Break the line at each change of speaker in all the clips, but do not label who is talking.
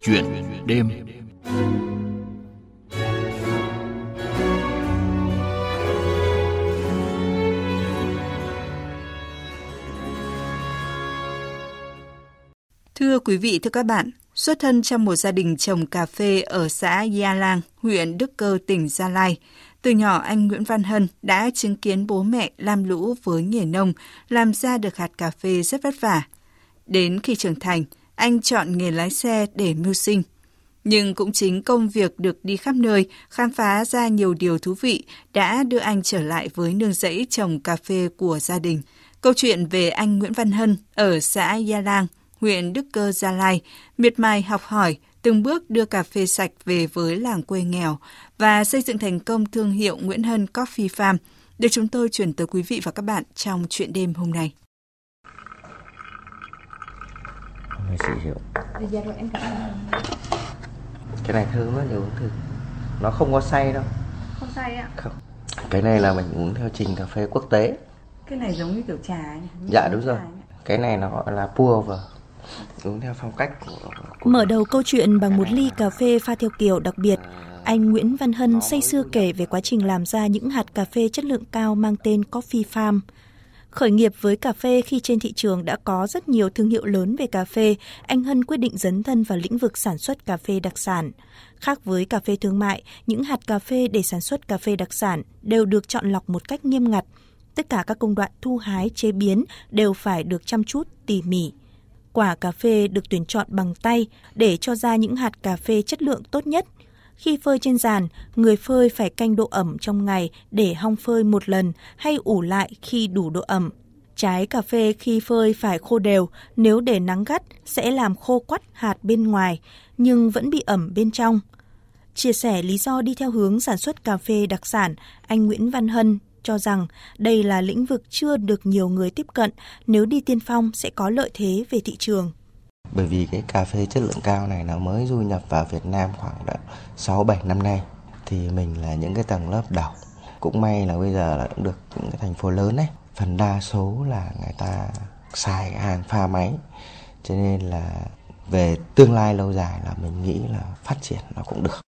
Chuyện đêm
Thưa quý vị, thưa các bạn, xuất thân trong một gia đình trồng cà phê ở xã Gia Lang, huyện Đức Cơ, tỉnh Gia Lai. Từ nhỏ anh Nguyễn Văn Hân đã chứng kiến bố mẹ lam lũ với nghề nông, làm ra được hạt cà phê rất vất vả. Đến khi trưởng thành, anh chọn nghề lái xe để mưu sinh. Nhưng cũng chính công việc được đi khắp nơi, khám phá ra nhiều điều thú vị đã đưa anh trở lại với nương rẫy trồng cà phê của gia đình. Câu chuyện về anh Nguyễn Văn Hân ở xã Gia Lang, huyện Đức Cơ, Gia Lai, miệt mài học hỏi, từng bước đưa cà phê sạch về với làng quê nghèo và xây dựng thành công thương hiệu Nguyễn Hân Coffee Farm, được chúng tôi chuyển tới quý vị và các bạn trong chuyện đêm hôm nay.
Em cảm ơn.
Cái này thơm á, nhiều uống thử. Nó không có say đâu.
Không say ạ.
Không. Cái này là mình uống theo trình cà phê quốc tế.
Cái này giống như kiểu trà ấy.
Dạ đúng rồi. Cái này nó gọi là pur và Uống theo phong cách của, của...
Mở đầu câu chuyện bằng một ly cà phê pha theo kiểu đặc biệt, anh Nguyễn Văn Hân say sưa kể về quá trình làm ra những hạt cà phê chất lượng cao mang tên Coffee Farm. Khởi nghiệp với cà phê khi trên thị trường đã có rất nhiều thương hiệu lớn về cà phê, anh Hân quyết định dấn thân vào lĩnh vực sản xuất cà phê đặc sản. Khác với cà phê thương mại, những hạt cà phê để sản xuất cà phê đặc sản đều được chọn lọc một cách nghiêm ngặt. Tất cả các công đoạn thu hái, chế biến đều phải được chăm chút, tỉ mỉ. Quả cà phê được tuyển chọn bằng tay để cho ra những hạt cà phê chất lượng tốt nhất. Khi phơi trên giàn, người phơi phải canh độ ẩm trong ngày để hong phơi một lần hay ủ lại khi đủ độ ẩm. Trái cà phê khi phơi phải khô đều, nếu để nắng gắt sẽ làm khô quắt hạt bên ngoài, nhưng vẫn bị ẩm bên trong. Chia sẻ lý do đi theo hướng sản xuất cà phê đặc sản, anh Nguyễn Văn Hân cho rằng đây là lĩnh vực chưa được nhiều người tiếp cận, nếu đi tiên phong sẽ có lợi thế về thị trường.
Bởi vì cái cà phê chất lượng cao này nó mới du nhập vào Việt Nam khoảng 6-7 năm nay thì mình là những cái tầng lớp đầu. Cũng may là bây giờ là cũng được những cái thành phố lớn ấy, phần đa số là người ta xài hàng pha máy. Cho nên là về tương lai lâu dài là mình nghĩ là phát triển nó cũng được.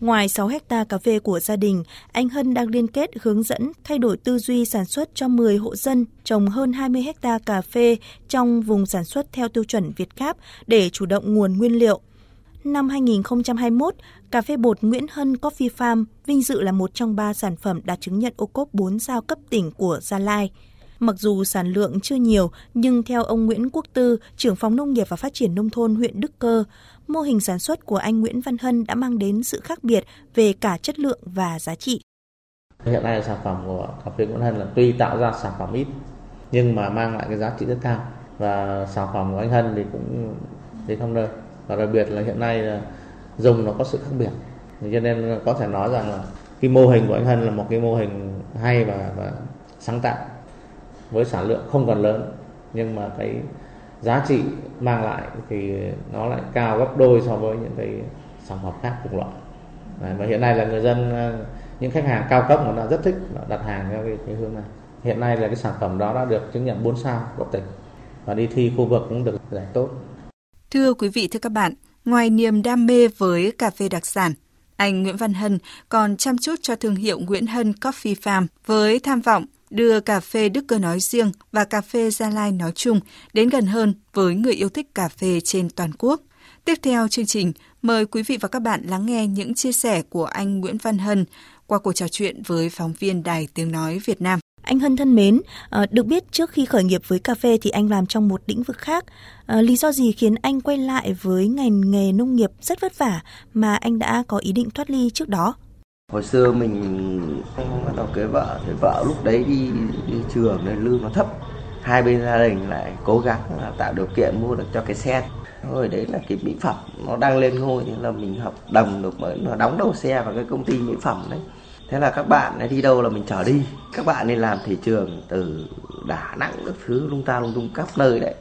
Ngoài 6 hecta cà phê của gia đình, anh Hân đang liên kết hướng dẫn thay đổi tư duy sản xuất cho 10 hộ dân trồng hơn 20 hecta cà phê trong vùng sản xuất theo tiêu chuẩn Việt Gáp để chủ động nguồn nguyên liệu. Năm 2021, cà phê bột Nguyễn Hân Coffee Farm vinh dự là một trong ba sản phẩm đạt chứng nhận ô cốp 4 sao cấp tỉnh của Gia Lai. Mặc dù sản lượng chưa nhiều, nhưng theo ông Nguyễn Quốc Tư, trưởng phòng nông nghiệp và phát triển nông thôn huyện Đức Cơ, mô hình sản xuất của anh Nguyễn Văn Hân đã mang đến sự khác biệt về cả chất lượng và giá trị.
Hiện nay sản phẩm của cà phê Nguyễn Hân là tuy tạo ra sản phẩm ít nhưng mà mang lại cái giá trị rất cao. Và sản phẩm của anh Hân thì cũng đến không nơi và đặc biệt là hiện nay là dùng nó có sự khác biệt. Cho nên có thể nói rằng là cái mô hình của anh Hân là một cái mô hình hay và, và sáng tạo với sản lượng không còn lớn nhưng mà cái giá trị mang lại thì nó lại cao gấp đôi so với những cái sản phẩm khác cùng loại. Đấy, và hiện nay là người dân ờ, những khách hàng cao cấp mà đã rất thích đặt hàng theo cái, cái hướng này. Hiện nay là cái sản phẩm đó đã được chứng nhận 4 sao của tỉnh và đi thi khu vực cũng được giải tốt.
Thưa quý vị, thưa các bạn, ngoài niềm đam mê với cà phê đặc sản, anh Nguyễn Văn Hân còn chăm chút cho thương hiệu Nguyễn Hân Coffee Farm với tham vọng đưa cà phê Đức Cơ nói riêng và cà phê Gia Lai nói chung đến gần hơn với người yêu thích cà phê trên toàn quốc. Tiếp theo chương trình, mời quý vị và các bạn lắng nghe những chia sẻ của anh Nguyễn Văn Hân qua cuộc trò chuyện với phóng viên Đài Tiếng Nói Việt Nam.
Anh Hân thân mến, ờ, được biết trước khi khởi nghiệp với cà phê thì anh làm trong một lĩnh vực khác. Ờ, lý do gì khiến anh quay lại với ngành nghề nông nghiệp rất vất vả mà anh đã có ý định thoát ly trước đó?
Hồi xưa mình bắt đầu cưới vợ, thì vợ lúc đấy đi, đi trường nên lương nó thấp. Hai bên gia đình lại cố gắng là tạo điều kiện mua được cho cái xe. Rồi đấy là cái mỹ phẩm nó đang lên ngôi thế là mình hợp đồng được mới nó đóng đầu xe vào cái công ty mỹ phẩm đấy. Thế là các bạn ấy đi đâu là mình chở đi. Các bạn đi làm thị trường từ Đà Nẵng các thứ lung ta lung tung khắp nơi đấy.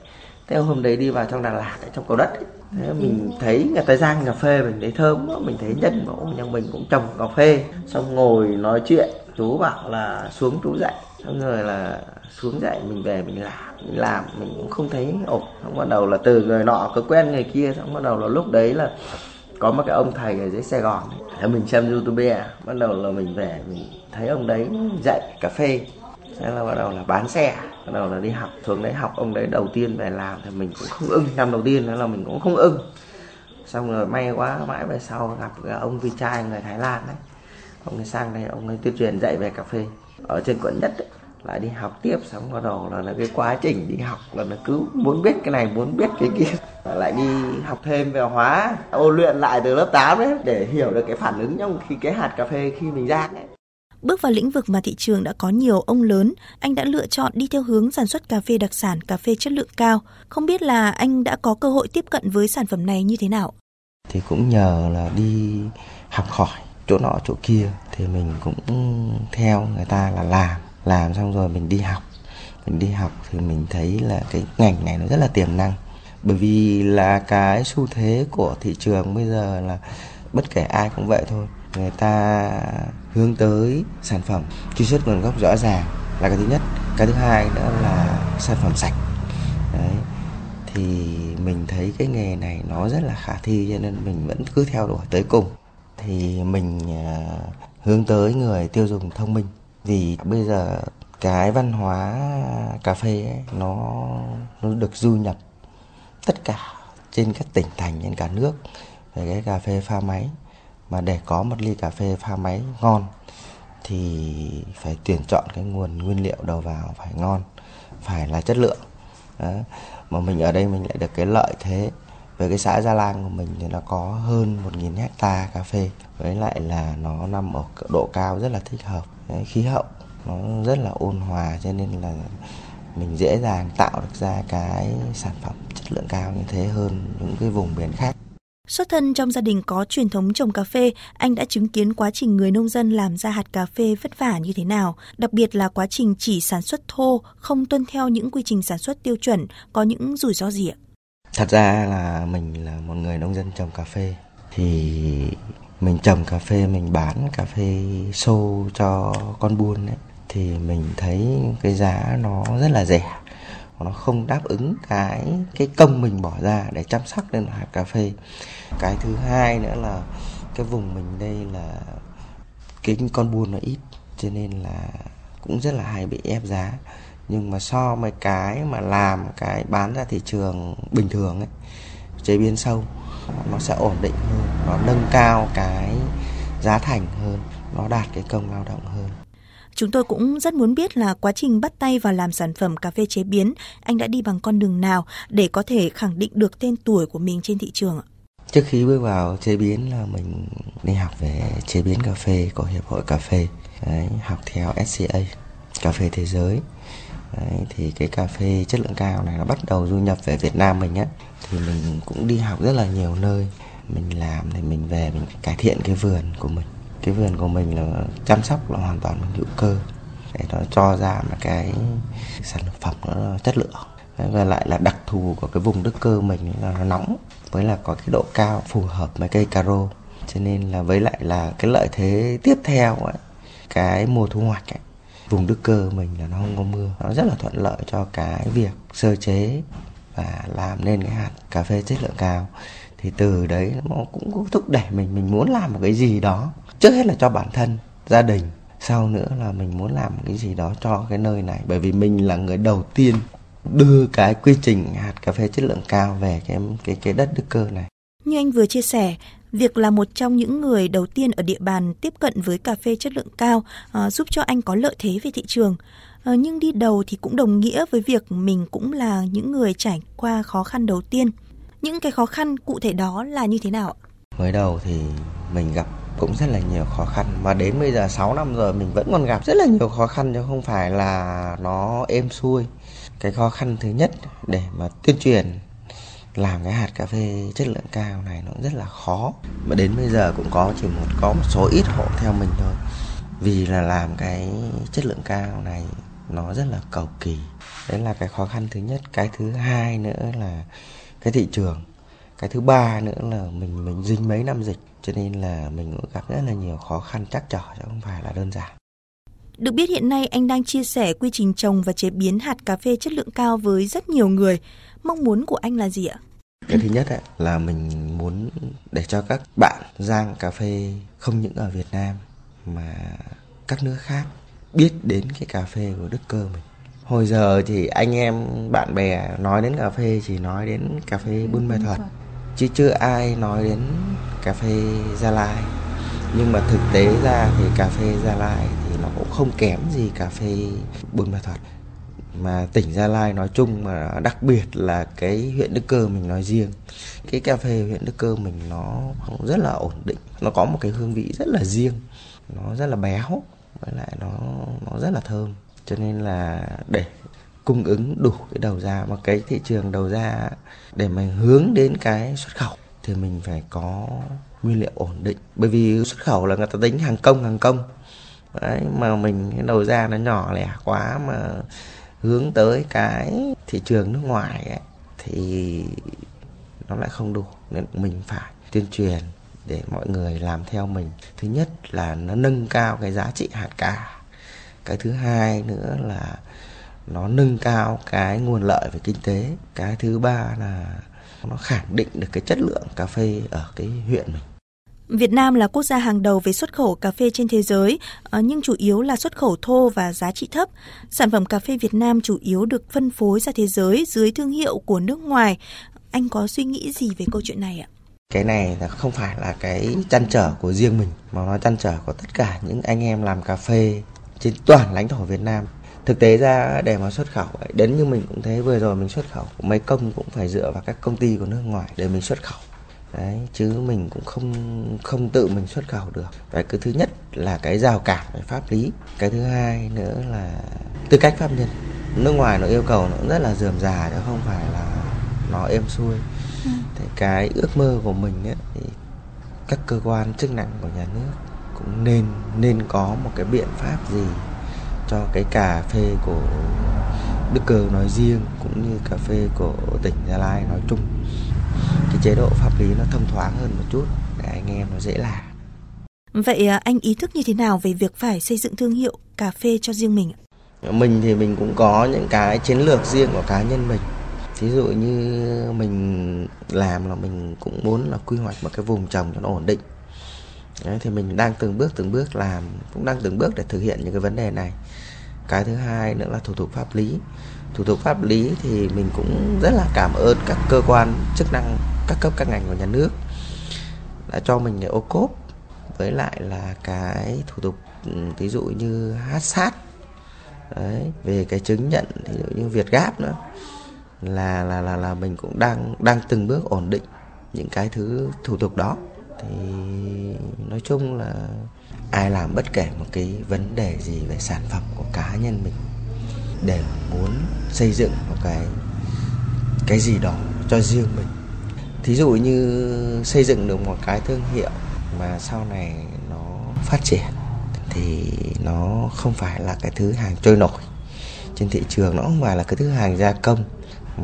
Thế hôm đấy đi vào trong Đà Lạt trong cầu đất ấy. Thế mình thấy người ta rang cà phê, mình thấy thơm quá, mình thấy nhân mẫu nhà mình cũng trồng cà phê xong ngồi nói chuyện, chú bảo là xuống chú dậy xong rồi là xuống dậy mình về mình làm mình làm, mình cũng không thấy ổn xong bắt đầu là từ người nọ cứ quen người kia, xong bắt đầu là lúc đấy là có một cái ông thầy ở dưới Sài Gòn ấy. mình xem YouTube à. bắt đầu là mình về, mình thấy ông đấy dạy cà phê thế là bắt đầu là bán xe bắt đầu là đi học. Thường đấy học ông đấy đầu tiên về làm thì mình cũng không ưng năm đầu tiên là mình cũng không ưng. Xong rồi may quá mãi về sau gặp ông vi trai người Thái Lan đấy. Ông ấy sang đây ông ấy tuyên truyền dạy về cà phê. Ở trên quận nhất ấy, lại đi học tiếp xong bắt đầu là, là cái quá trình đi học là nó cứ muốn biết cái này muốn biết cái kia. Lại đi học thêm về hóa ôn luyện lại từ lớp 8 đấy để hiểu được cái phản ứng trong khi cái hạt cà phê khi mình rang ấy
Bước vào lĩnh vực mà thị trường đã có nhiều ông lớn, anh đã lựa chọn đi theo hướng sản xuất cà phê đặc sản, cà phê chất lượng cao. Không biết là anh đã có cơ hội tiếp cận với sản phẩm này như thế nào?
Thì cũng nhờ là đi học hỏi chỗ nọ chỗ kia thì mình cũng theo người ta là làm làm xong rồi mình đi học mình đi học thì mình thấy là cái ngành này nó rất là tiềm năng bởi vì là cái xu thế của thị trường bây giờ là bất kể ai cũng vậy thôi người ta hướng tới sản phẩm truy xuất nguồn gốc rõ ràng là cái thứ nhất. Cái thứ hai nữa là sản phẩm sạch. Đấy thì mình thấy cái nghề này nó rất là khả thi cho nên mình vẫn cứ theo đuổi tới cùng. Thì mình à, hướng tới người tiêu dùng thông minh. Vì bây giờ cái văn hóa cà phê ấy, nó nó được du nhập tất cả trên các tỉnh thành trên cả nước. Về cái cà phê pha máy mà để có một ly cà phê pha máy ngon thì phải tuyển chọn cái nguồn nguyên liệu đầu vào phải ngon phải là chất lượng. Đó. mà mình ở đây mình lại được cái lợi thế. Về cái xã Gia Lang của mình thì nó có hơn 1.000 hecta cà phê. Với lại là nó nằm ở độ cao rất là thích hợp. Đấy, khí hậu nó rất là ôn hòa cho nên là mình dễ dàng tạo được ra cái sản phẩm chất lượng cao như thế hơn những cái vùng biển khác.
Xuất thân trong gia đình có truyền thống trồng cà phê, anh đã chứng kiến quá trình người nông dân làm ra hạt cà phê vất vả như thế nào, đặc biệt là quá trình chỉ sản xuất thô, không tuân theo những quy trình sản xuất tiêu chuẩn, có những rủi ro gì ạ?
Thật ra là mình là một người nông dân trồng cà phê. Thì mình trồng cà phê mình bán cà phê xô cho con buôn ấy thì mình thấy cái giá nó rất là rẻ nó không đáp ứng cái cái công mình bỏ ra để chăm sóc lên hạt cà phê. Cái thứ hai nữa là cái vùng mình đây là cái con buôn nó ít, cho nên là cũng rất là hay bị ép giá. Nhưng mà so với cái mà làm, cái bán ra thị trường bình thường ấy, chế biến sâu, nó sẽ ổn định hơn, nó nâng cao cái giá thành hơn, nó đạt cái công lao động hơn.
Chúng tôi cũng rất muốn biết là quá trình bắt tay vào làm sản phẩm cà phê chế biến, anh đã đi bằng con đường nào để có thể khẳng định được tên tuổi của mình trên thị trường ạ?
Trước khi bước vào chế biến là mình đi học về chế biến cà phê của Hiệp hội Cà phê, Đấy, học theo SCA, cà phê thế giới. Đấy, thì cái cà phê chất lượng cao này nó bắt đầu du nhập về Việt Nam mình á thì mình cũng đi học rất là nhiều nơi mình làm thì mình về mình cải thiện cái vườn của mình cái vườn của mình là chăm sóc là hoàn toàn bằng hữu cơ. Để nó cho ra một cái sản phẩm nó chất lượng. Và lại là đặc thù của cái vùng đất cơ mình là nó nóng với là có cái độ cao phù hợp với cây caro cho nên là với lại là cái lợi thế tiếp theo ấy, cái mùa thu hoạch ấy, vùng đức cơ mình là nó không có mưa. Nó rất là thuận lợi cho cái việc sơ chế và làm nên cái hạt cà phê chất lượng cao thì từ đấy nó cũng thúc đẩy mình mình muốn làm một cái gì đó trước hết là cho bản thân gia đình sau nữa là mình muốn làm cái gì đó cho cái nơi này bởi vì mình là người đầu tiên đưa cái quy trình hạt cà phê chất lượng cao về cái cái cái đất Đức Cơ này.
Như anh vừa chia sẻ, việc là một trong những người đầu tiên ở địa bàn tiếp cận với cà phê chất lượng cao à, giúp cho anh có lợi thế về thị trường. À, nhưng đi đầu thì cũng đồng nghĩa với việc mình cũng là những người trải qua khó khăn đầu tiên. Những cái khó khăn cụ thể đó là như thế nào ạ?
Mới đầu thì mình gặp cũng rất là nhiều khó khăn, mà đến bây giờ 6 năm rồi mình vẫn còn gặp rất là nhiều khó khăn chứ không phải là nó êm xuôi. Cái khó khăn thứ nhất để mà tuyên truyền, làm cái hạt cà phê chất lượng cao này nó rất là khó. Mà đến bây giờ cũng có, chỉ một, có một số ít hộ theo mình thôi. Vì là làm cái chất lượng cao này nó rất là cầu kỳ. Đấy là cái khó khăn thứ nhất. Cái thứ hai nữa là cái thị trường cái thứ ba nữa là mình mình dính mấy năm dịch cho nên là mình cũng gặp rất là nhiều khó khăn chắc trở chứ không phải là đơn giản
Được biết hiện nay anh đang chia sẻ quy trình trồng và chế biến hạt cà phê chất lượng cao với rất nhiều người. Mong muốn của anh là gì ạ?
Cái thứ nhất ấy, là mình muốn để cho các bạn giang cà phê không những ở Việt Nam mà các nước khác biết đến cái cà phê của Đức Cơ mình. Hồi giờ thì anh em bạn bè nói đến cà phê chỉ nói đến cà phê Buôn Mê Thuật chứ chưa ai nói đến cà phê Gia Lai. Nhưng mà thực tế ra thì cà phê Gia Lai thì nó cũng không kém gì cà phê Buôn Mê Thuật mà tỉnh Gia Lai nói chung mà đặc biệt là cái huyện Đức Cơ mình nói riêng cái cà phê huyện Đức Cơ mình nó rất là ổn định. Nó có một cái hương vị rất là riêng. Nó rất là béo với lại nó nó rất là thơm cho nên là để cung ứng đủ cái đầu ra mà cái thị trường đầu ra để mình hướng đến cái xuất khẩu thì mình phải có nguyên liệu ổn định. Bởi vì xuất khẩu là người ta tính hàng công hàng công. Đấy mà mình cái đầu ra nó nhỏ lẻ quá mà hướng tới cái thị trường nước ngoài ấy, thì nó lại không đủ. Nên mình phải tuyên truyền để mọi người làm theo mình. Thứ nhất là nó nâng cao cái giá trị hạt cà cái thứ hai nữa là nó nâng cao cái nguồn lợi về kinh tế cái thứ ba là nó khẳng định được cái chất lượng cà phê ở cái huyện mình
Việt Nam là quốc gia hàng đầu về xuất khẩu cà phê trên thế giới, ờ, nhưng chủ yếu là xuất khẩu thô và giá trị thấp. Sản phẩm cà phê Việt Nam chủ yếu được phân phối ra thế giới dưới thương hiệu của nước ngoài. Anh có suy nghĩ gì về câu chuyện này ạ?
Cái này là không phải là cái chăn trở của riêng mình, mà nó chăn trở của tất cả những anh em làm cà phê trên toàn lãnh thổ Việt Nam. Thực tế ra để mà xuất khẩu, đến như mình cũng thấy vừa rồi mình xuất khẩu, mấy công cũng phải dựa vào các công ty của nước ngoài để mình xuất khẩu. Đấy chứ mình cũng không không tự mình xuất khẩu được. Và cái thứ nhất là cái rào cản về pháp lý. Cái thứ hai nữa là tư cách pháp nhân. Nước ngoài nó yêu cầu nó rất là dườm già chứ không phải là nó êm xuôi. Ừ. thì cái ước mơ của mình ấy, thì các cơ quan chức năng của nhà nước cũng nên nên có một cái biện pháp gì cho cái cà phê của Đức Cơ nói riêng cũng như cà phê của tỉnh Gia Lai nói chung cái chế độ pháp lý nó thông thoáng hơn một chút để anh em nó dễ làm.
Vậy à, anh ý thức như thế nào về việc phải xây dựng thương hiệu cà phê cho riêng mình?
Mình thì mình cũng có những cái chiến lược riêng của cá nhân mình. Thí dụ như mình làm là mình cũng muốn là quy hoạch một cái vùng trồng cho nó ổn định. Đấy, thì mình đang từng bước từng bước làm, cũng đang từng bước để thực hiện những cái vấn đề này. Cái thứ hai nữa là thủ tục pháp lý. Thủ tục pháp lý thì mình cũng rất là cảm ơn các cơ quan chức năng các cấp các ngành của nhà nước đã cho mình cái ô cốp với lại là cái thủ tục ừ, ví dụ như hát sát. Đấy về cái chứng nhận ví dụ như việt gáp nữa là là là là mình cũng đang đang từng bước ổn định những cái thứ thủ tục đó thì nói chung là ai làm bất kể một cái vấn đề gì về sản phẩm của cá nhân mình để muốn xây dựng một cái cái gì đó cho riêng mình. Thí dụ như xây dựng được một cái thương hiệu mà sau này nó phát triển thì nó không phải là cái thứ hàng trôi nổi trên thị trường, nó không phải là cái thứ hàng gia công,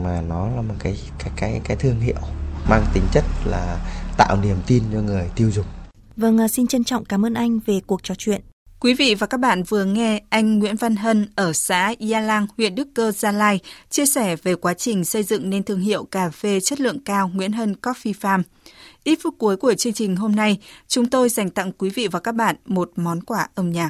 mà nó là một cái cái cái cái thương hiệu mang tính chất là tạo niềm tin cho người tiêu dùng.
Vâng, à, xin trân trọng cảm ơn anh về cuộc trò chuyện.
Quý vị và các bạn vừa nghe anh Nguyễn Văn Hân ở xã Gia Lang, huyện Đức Cơ, Gia Lai chia sẻ về quá trình xây dựng nên thương hiệu cà phê chất lượng cao Nguyễn Hân Coffee Farm. Ít phút cuối của chương trình hôm nay, chúng tôi dành tặng quý vị và các bạn một món quà âm nhạc.